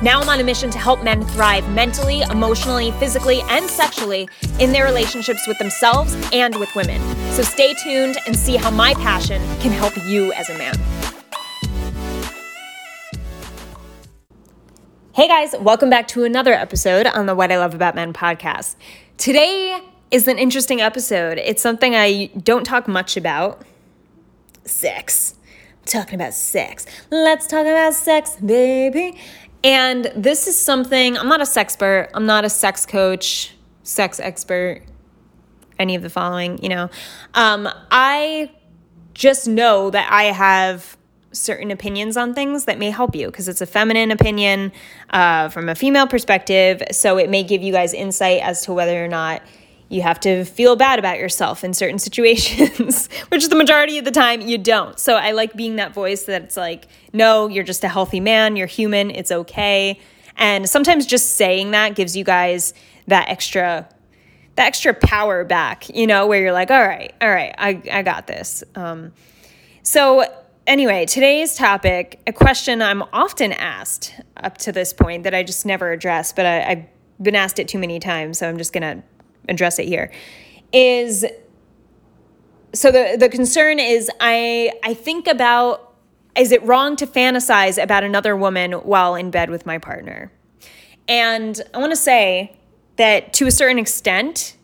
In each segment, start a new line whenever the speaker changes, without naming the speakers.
Now I'm on a mission to help men thrive mentally, emotionally, physically, and sexually in their relationships with themselves and with women. So stay tuned and see how my passion can help you as a man. Hey guys, welcome back to another episode on the What I Love About Men podcast. Today is an interesting episode. It's something I don't talk much about sex. I'm talking about sex. Let's talk about sex, baby. And this is something, I'm not a sex expert, I'm not a sex coach, sex expert, any of the following, you know. Um, I just know that I have certain opinions on things that may help you because it's a feminine opinion uh, from a female perspective. So it may give you guys insight as to whether or not you have to feel bad about yourself in certain situations, which the majority of the time you don't. So I like being that voice that's like, no, you're just a healthy man, you're human, it's okay. And sometimes just saying that gives you guys that extra that extra power back, you know, where you're like, all right, all right, I, I got this. Um, so anyway, today's topic, a question I'm often asked up to this point that I just never address, but I, I've been asked it too many times, so I'm just gonna address it here is so the the concern is I I think about is it wrong to fantasize about another woman while in bed with my partner? And I want to say that to a certain extent,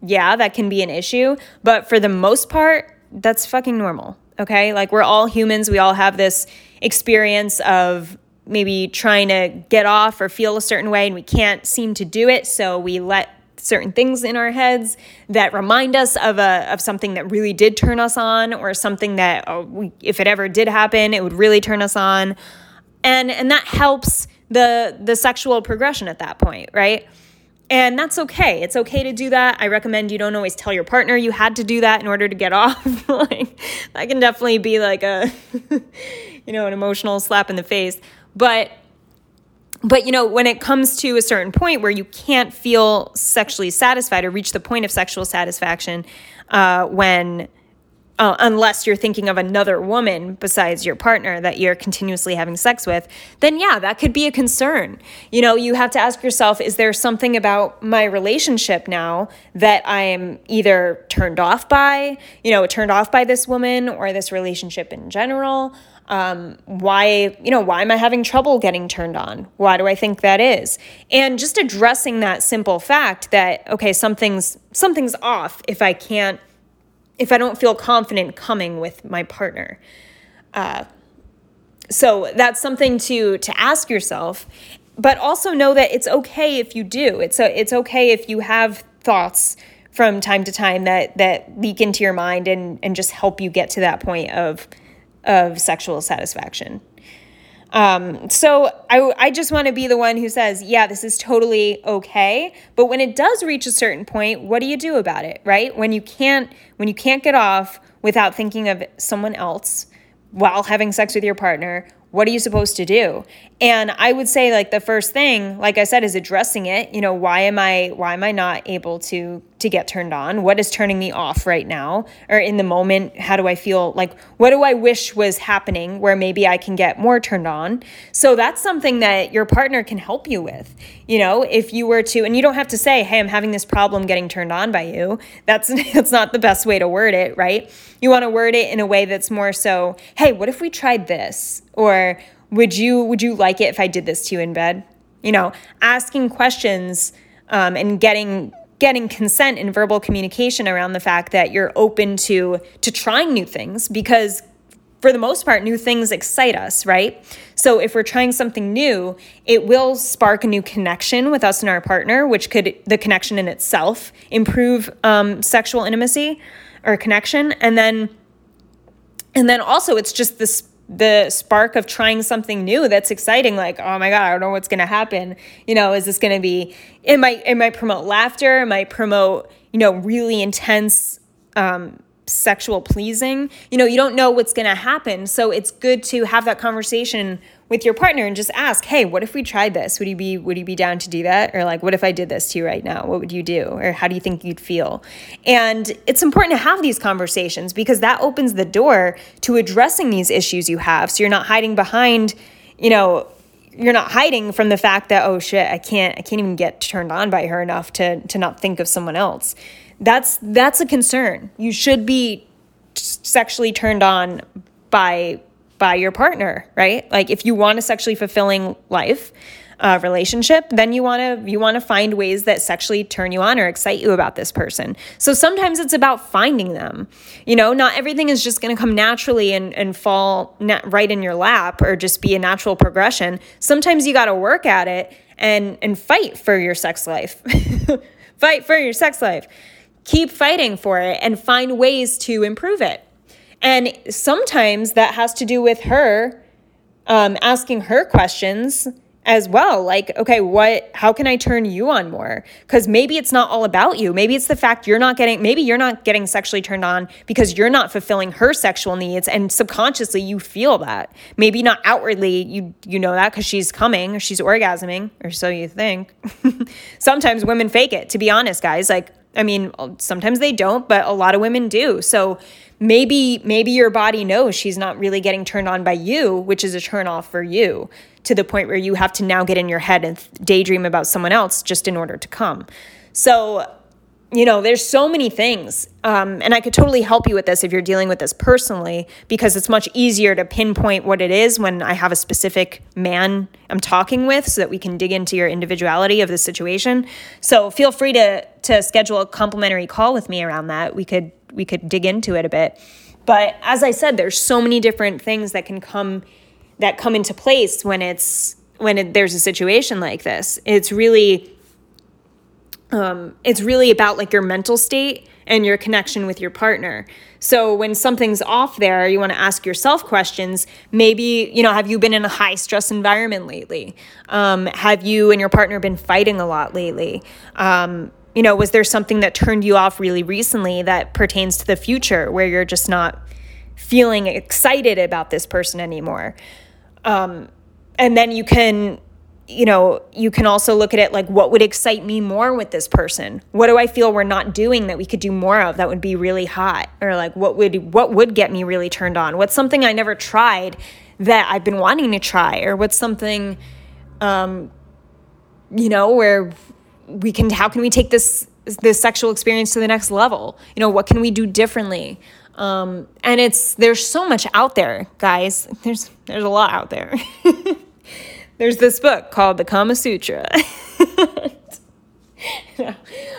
yeah, that can be an issue, but for the most part, that's fucking normal. Okay? Like we're all humans, we all have this experience of maybe trying to get off or feel a certain way and we can't seem to do it, so we let certain things in our heads that remind us of a of something that really did turn us on or something that oh, we, if it ever did happen it would really turn us on. And and that helps the the sexual progression at that point right? And that's okay. It's okay to do that. I recommend you don't always tell your partner you had to do that in order to get off. Like that can definitely be like a you know an emotional slap in the face. But but you know when it comes to a certain point where you can't feel sexually satisfied or reach the point of sexual satisfaction uh, when uh, unless you're thinking of another woman besides your partner that you're continuously having sex with, then yeah, that could be a concern. You know, you have to ask yourself is there something about my relationship now that I am either turned off by, you know, turned off by this woman or this relationship in general? Um, why you know why am i having trouble getting turned on? Why do i think that is? And just addressing that simple fact that okay something's something's off if i can't if i don't feel confident coming with my partner. Uh, so that's something to to ask yourself but also know that it's okay if you do. It's a, it's okay if you have thoughts from time to time that that leak into your mind and and just help you get to that point of of sexual satisfaction. Um, so I, I just want to be the one who says, yeah, this is totally okay. But when it does reach a certain point, what do you do about it, right? When you can't, when you can't get off without thinking of someone else while having sex with your partner, what are you supposed to do and i would say like the first thing like i said is addressing it you know why am i why am i not able to to get turned on? What is turning me off right now or in the moment? How do i feel? Like what do i wish was happening where maybe i can get more turned on? So that's something that your partner can help you with. You know if you were to and you don't have to say hey i'm having this problem getting turned on by you. That's that's not the best way to word it right? You want to word it in a way that's more so hey what if we tried this? Or would you would you like it if I did this to you in bed? You know, asking questions um, and getting getting consent and verbal communication around the fact that you're open to to trying new things because for the most part new things excite us right? So if we're trying something new it will spark a new connection with us and our partner which could the connection in itself improve um, sexual intimacy or connection. And then and then also it's just this the spark of trying something new that's exciting like oh my god i don't know what's going to happen you know is this going to be it might it might promote laughter it might promote you know really intense um, sexual pleasing. You know, you don't know what's going to happen. So it's good to have that conversation with your partner and just ask, "Hey, what if we tried this? Would you be would you be down to do that?" Or like, "What if I did this to you right now? What would you do?" Or how do you think you'd feel? And it's important to have these conversations because that opens the door to addressing these issues you have. So you're not hiding behind, you know, you're not hiding from the fact that oh shit, I can't I can't even get turned on by her enough to to not think of someone else. That's that's a concern. You should be sexually turned on by by your partner, right? Like if you want a sexually fulfilling life, uh, relationship, then you want to you want to find ways that sexually turn you on or excite you about this person. So sometimes it's about finding them. You know, not everything is just going to come naturally and and fall na- right in your lap or just be a natural progression. Sometimes you got to work at it and and fight for your sex life. fight for your sex life. Keep fighting for it and find ways to improve it. And sometimes that has to do with her um, asking her questions as well like okay what how can i turn you on more? Because maybe it's not all about you. Maybe it's the fact you're not getting maybe you're not getting sexually turned on because you're not fulfilling her sexual needs and subconsciously you feel that. Maybe not outwardly you you know that because she's coming or she's orgasming or so you think. Sometimes women fake it to be honest guys. Like I mean, sometimes they don't, but a lot of women do. So maybe maybe your body knows she's not really getting turned on by you, which is a turn off for you to the point where you have to now get in your head and daydream about someone else just in order to come. So you know, there's so many things. Um, and I could totally help you with this if you're dealing with this personally, because it's much easier to pinpoint what it is when I have a specific man I'm talking with so that we can dig into your individuality of the situation. So feel free to to schedule a complimentary call with me around that. We could we could dig into it a bit. But as I said, there's so many different things that can come that come into place when it's when it, there's a situation like this. It's really um, it's really about like your mental state and your connection with your partner. So when something's off there, you want to ask yourself questions. Maybe, you know, have you been in a high stress environment lately? Um, have you and your partner been fighting a lot lately? Um, you know, was there something that turned you off really recently that pertains to the future where you're just not feeling excited about this person anymore? Um, and then you can you know, you can also look at it like what would excite me more with this person? What do I feel we're not doing that we could do more of that would be really hot? Or like what would what would get me really turned on? What's something I never tried that I've been wanting to try? Or what's something um you know, where we can how can we take this this sexual experience to the next level? You know, what can we do differently? Um and it's there's so much out there, guys. There's there's a lot out there. there's this book called the Kama Sutra.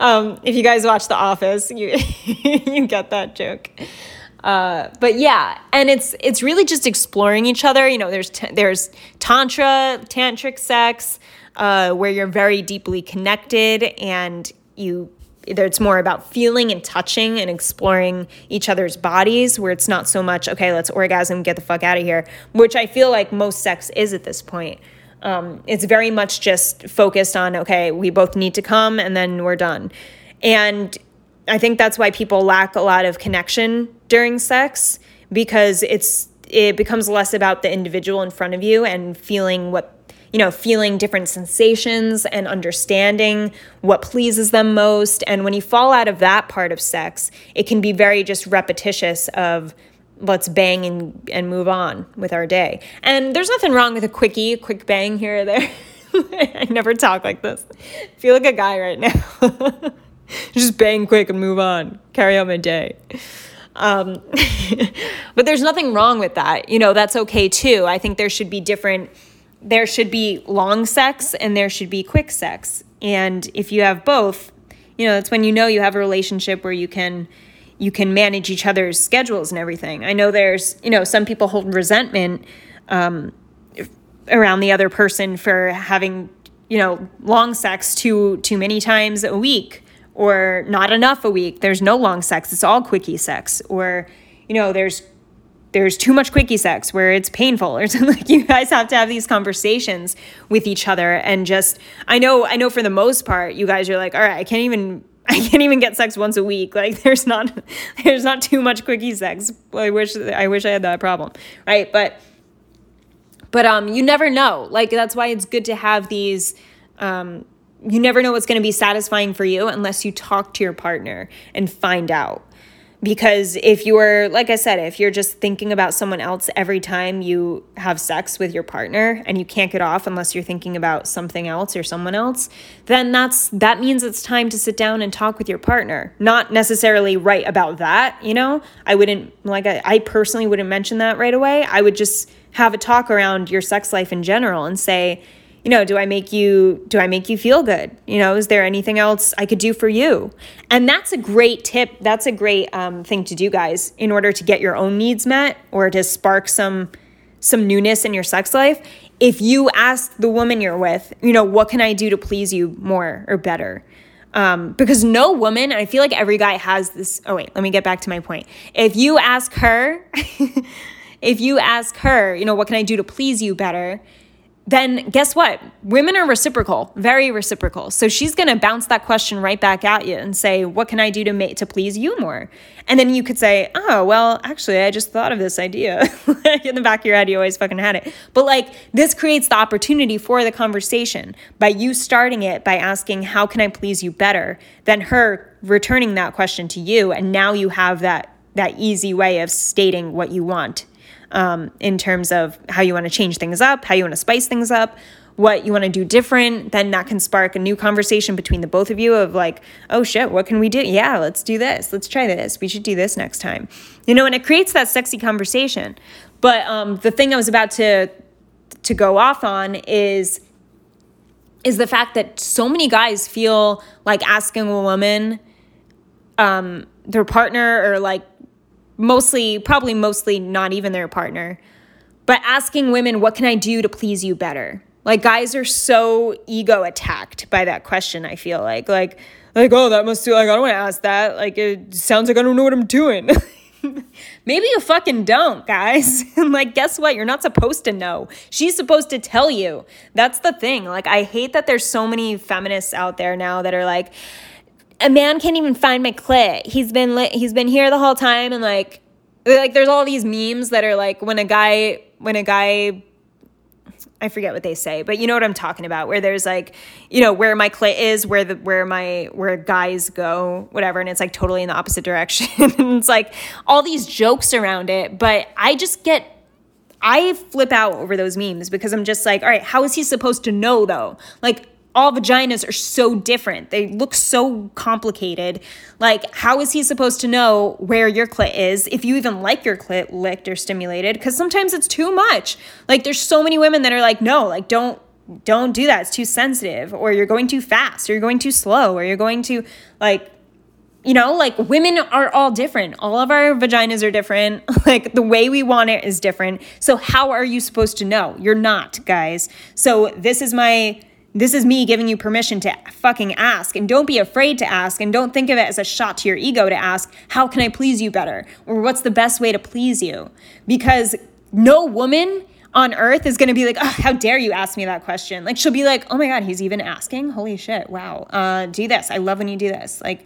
um, if you guys watch The Office, you you get that joke. Uh, but yeah, and it's it's really just exploring each other. You know, there's t- there's tantra, tantric sex, uh, where you're very deeply connected, and you it's more about feeling and touching and exploring each other's bodies where it's not so much okay let's orgasm get the fuck out of here which i feel like most sex is at this point um, it's very much just focused on, okay, we both need to come and then we're done. And I think that's why people lack a lot of connection during sex because it's it becomes less about the individual in front of you and feeling what you know, feeling different sensations and understanding what pleases them most. And when you fall out of that part of sex, it can be very just repetitious of let's bang and, and move on with our day. And there's nothing wrong with a quickie, a quick bang here or there. I never talk like this. I feel like a guy right now. Just bang quick and move on, carry on my day. Um, but there's nothing wrong with that. You know, that's okay too. I think there should be different, there should be long sex and there should be quick sex. And if you have both, you know, that's when you know you have a relationship where you can you can manage each other's schedules and everything. I know there's, you know, some people hold resentment um, around the other person for having, you know, long sex too too many times a week or not enough a week. There's no long sex. It's all quickie sex. Or, you know, there's there's too much quickie sex where it's painful or something like you guys have to have these conversations with each other and just I know I know for the most part you guys are like, all right, I can't even I can't even get sex once a week. Like there's not there's not too much quickie sex. I wish I wish I had that problem. Right? But but um you never know. Like that's why it's good to have these um you never know what's going to be satisfying for you unless you talk to your partner and find out. Because if you're like i said if you're just thinking about someone else every time you have sex with your partner and you can't get off unless you're thinking about something else or someone else then that's that means it's time to sit down and talk with your partner. Not necessarily right about that you know? I wouldn't like i, I personally wouldn't mention that right away. I would just have a talk around your sex life in general and say you know do i make you do i make you feel good you know is there anything else i could do for you and that's a great tip that's a great um, thing to do guys in order to get your own needs met or to spark some some newness in your sex life if you ask the woman you're with you know what can i do to please you more or better um, because no woman, I feel like every guy has this. Oh, wait, let me get back to my point. If you ask her, if you ask her, you know, what can I do to please you better? Then guess what? Women are reciprocal, very reciprocal. So she's going to bounce that question right back at you and say, "What can I do to make to please you more?" And then you could say, "Oh, well, actually, I just thought of this idea." In the back of your head, you always fucking had it. But like this creates the opportunity for the conversation by you starting it by asking, "How can I please you better?" Then her returning that question to you, and now you have that that easy way of stating what you want um, in terms of how you want to change things up, how you want to spice things up, what you want to do different, then that can spark a new conversation between the both of you of like, oh shit, what can we do? Yeah, let's do this. Let's try this. We should do this next time. You know, and it creates that sexy conversation. But um, the thing I was about to to go off on is is the fact that so many guys feel like asking a woman um, their partner or like mostly, probably mostly not even their partner, but asking women, what can I do to please you better? Like guys are so ego attacked by that question, I feel like. Like, like, oh, that must do like I don't want to ask that. Like it sounds like I don't know what I'm doing. Maybe you fucking don't, guys. And like, guess what? You're not supposed to know. She's supposed to tell you. That's the thing. Like, I hate that there's so many feminists out there now that are like, a man can't even find my clit. He's been li- he's been here the whole time and like like there's all these memes that are like when a guy when a guy I forget what they say, but you know what I'm talking about where there's like, you know, where my clit is, where the where my where guys go, whatever, and it's like totally in the opposite direction. and it's like all these jokes around it, but I just get I flip out over those memes because I'm just like, all right, how is he supposed to know though? Like all vaginas are so different. They look so complicated. Like, how is he supposed to know where your clit is if you even like your clit licked or stimulated? Because sometimes it's too much. Like, there's so many women that are like, no, like, don't don't do that. It's too sensitive, or you're going too fast, or you're going too slow, or you're going to like you know, like women are all different. All of our vaginas are different. Like the way we want it is different. So, how are you supposed to know? You're not, guys. So, this is my this is me giving you permission to fucking ask. And don't be afraid to ask. And don't think of it as a shot to your ego to ask, how can I please you better? Or what's the best way to please you? Because no woman on earth is to be like, oh, how dare you ask me that question? Like, she'll be like, oh my God, he's even asking? Holy shit. Wow. Uh, do this. I love when you do this. Like,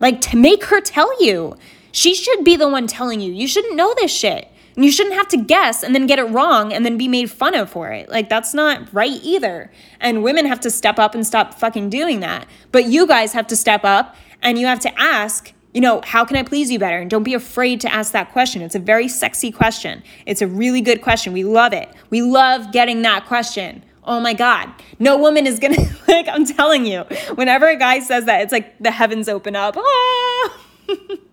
like to make her tell you. She should be the one telling you. You shouldn't know this shit. And you shouldn't have to guess and then get it wrong and then be made fun of for it. Like, that's not right either. And women have to step up and stop fucking doing that. But you guys have to step up and you have to ask, you know, how can I please you better? And don't be afraid to ask that question. It's a very sexy question. It's a really good question. We love it. We love getting that question. Oh my God. No woman is gonna, like, I'm telling you, whenever a guy says that, it's like the heavens open up. Ah!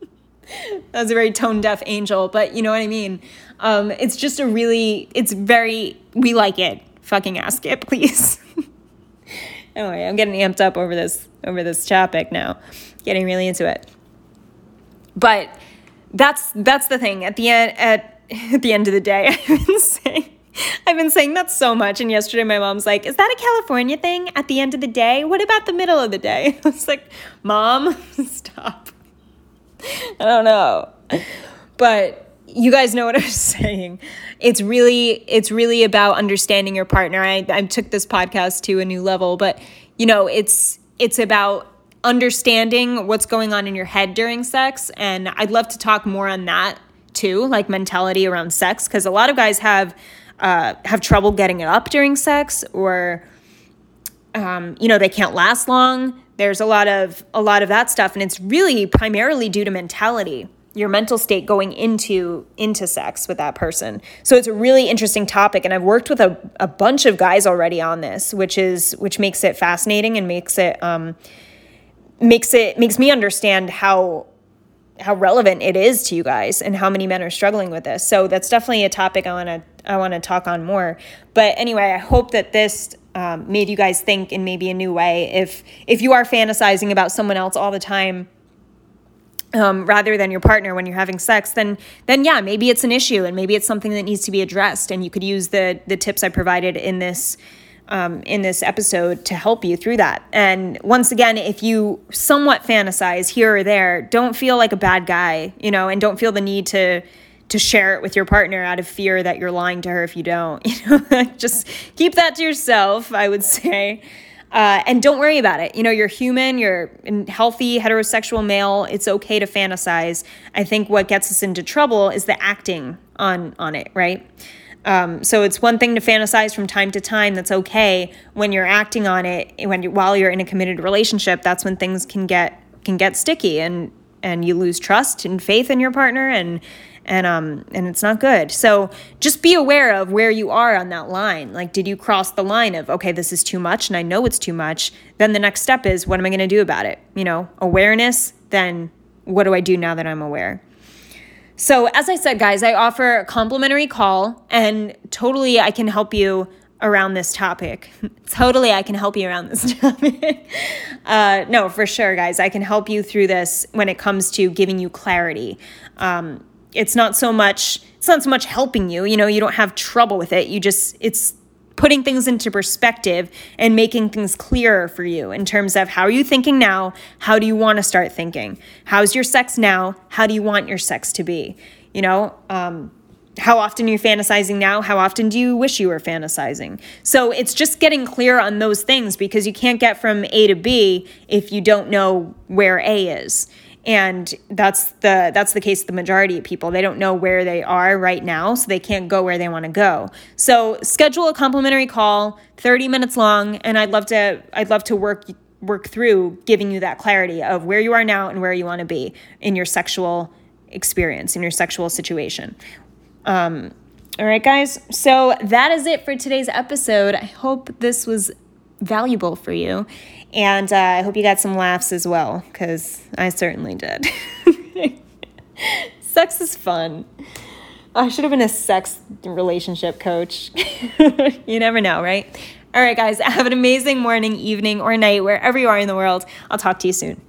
That's a very tone deaf angel, but you know what I mean. Um, it's just a really, it's very, we like it. Fucking ask it, please. anyway, I'm getting amped up over this over this topic now, getting really into it. But that's that's the thing. At the end, at at the end of the day, I've been saying. I've been saying that so much. And yesterday, my mom's like, Is that a California thing at the end of the day? What about the middle of the day? I was like, Mom, stop. I don't know. But you guys know what I'm saying. It's really it's really about understanding your partner. I, I took this podcast to a new level, but you know, it's it's about understanding what's going on in your head during sex. And I'd love to talk more on that too, like mentality around sex, because a lot of guys have uh, have trouble getting it up during sex, or um, you know they can't last long. There's a lot of a lot of that stuff, and it's really primarily due to mentality your mental state going into into sex with that person so it's a really interesting topic and i've worked with a, a bunch of guys already on this which is which makes it fascinating and makes it um, makes it makes me understand how how relevant it is to you guys and how many men are struggling with this. So that's definitely a topic I want to I want to talk on more. But anyway, I hope that this um, made you guys think in maybe a new way. If if you are fantasizing about someone else all the time. Um, rather than your partner when you're having sex, then then yeah, maybe it's an issue and maybe it's something that needs to be addressed. And you could use the the tips I provided in this um, in this episode to help you through that. And once again, if you somewhat fantasize here or there, don't feel like a bad guy, you know, and don't feel the need to to share it with your partner out of fear that you're lying to her if you don't. You know, just keep that to yourself, I would say. Uh, and don't worry about it. You know, you're human, you're a healthy heterosexual male. It's okay to fantasize. I think what gets us into trouble is the acting on on it, right? Um, so it's one thing to fantasize from time to time. That's okay. When you're acting on it, when you, while you're in a committed relationship, that's when things can get can get sticky and and you lose trust and faith in your partner and and um and it's not good. So just be aware of where you are on that line. Like, did you cross the line of okay, this is too much, and I know it's too much? Then the next step is what am I going to do about it? You know, awareness. Then what do I do now that I'm aware? So, as I said, guys, I offer a complimentary call and totally I can help you around this topic. totally, I can help you around this topic. uh, no, for sure, guys, I can help you through this when it comes to giving you clarity. Um, it's not so much it's not so much helping you you know you don't have trouble with it you just it's putting things into perspective and making things clearer for you in terms of how are you thinking now? How do you want to start thinking? How's your sex now? How do you want your sex to be? You know, um, how often you're you fantasizing now? How often do you wish you were fantasizing? So it's just getting clear on those things because you can't get from A to B if you don't know where A is and that's the that's the case of the majority of people. They don't know where they are right now so they can't go where they want to go. So schedule a complimentary call 30 minutes long and i'd love to i'd love to work work through giving you that clarity of where you are now and where you want to be in your sexual experience in your sexual situation. Um, all right guys. So that is it for today's episode. I hope this was valuable for you and uh, I hope you got some laughs as well, because I certainly did. sex is fun. I should have been a sex relationship coach. you never know, right? All right, guys, have an amazing morning, evening, or night, wherever you are in the world. I'll talk to you soon.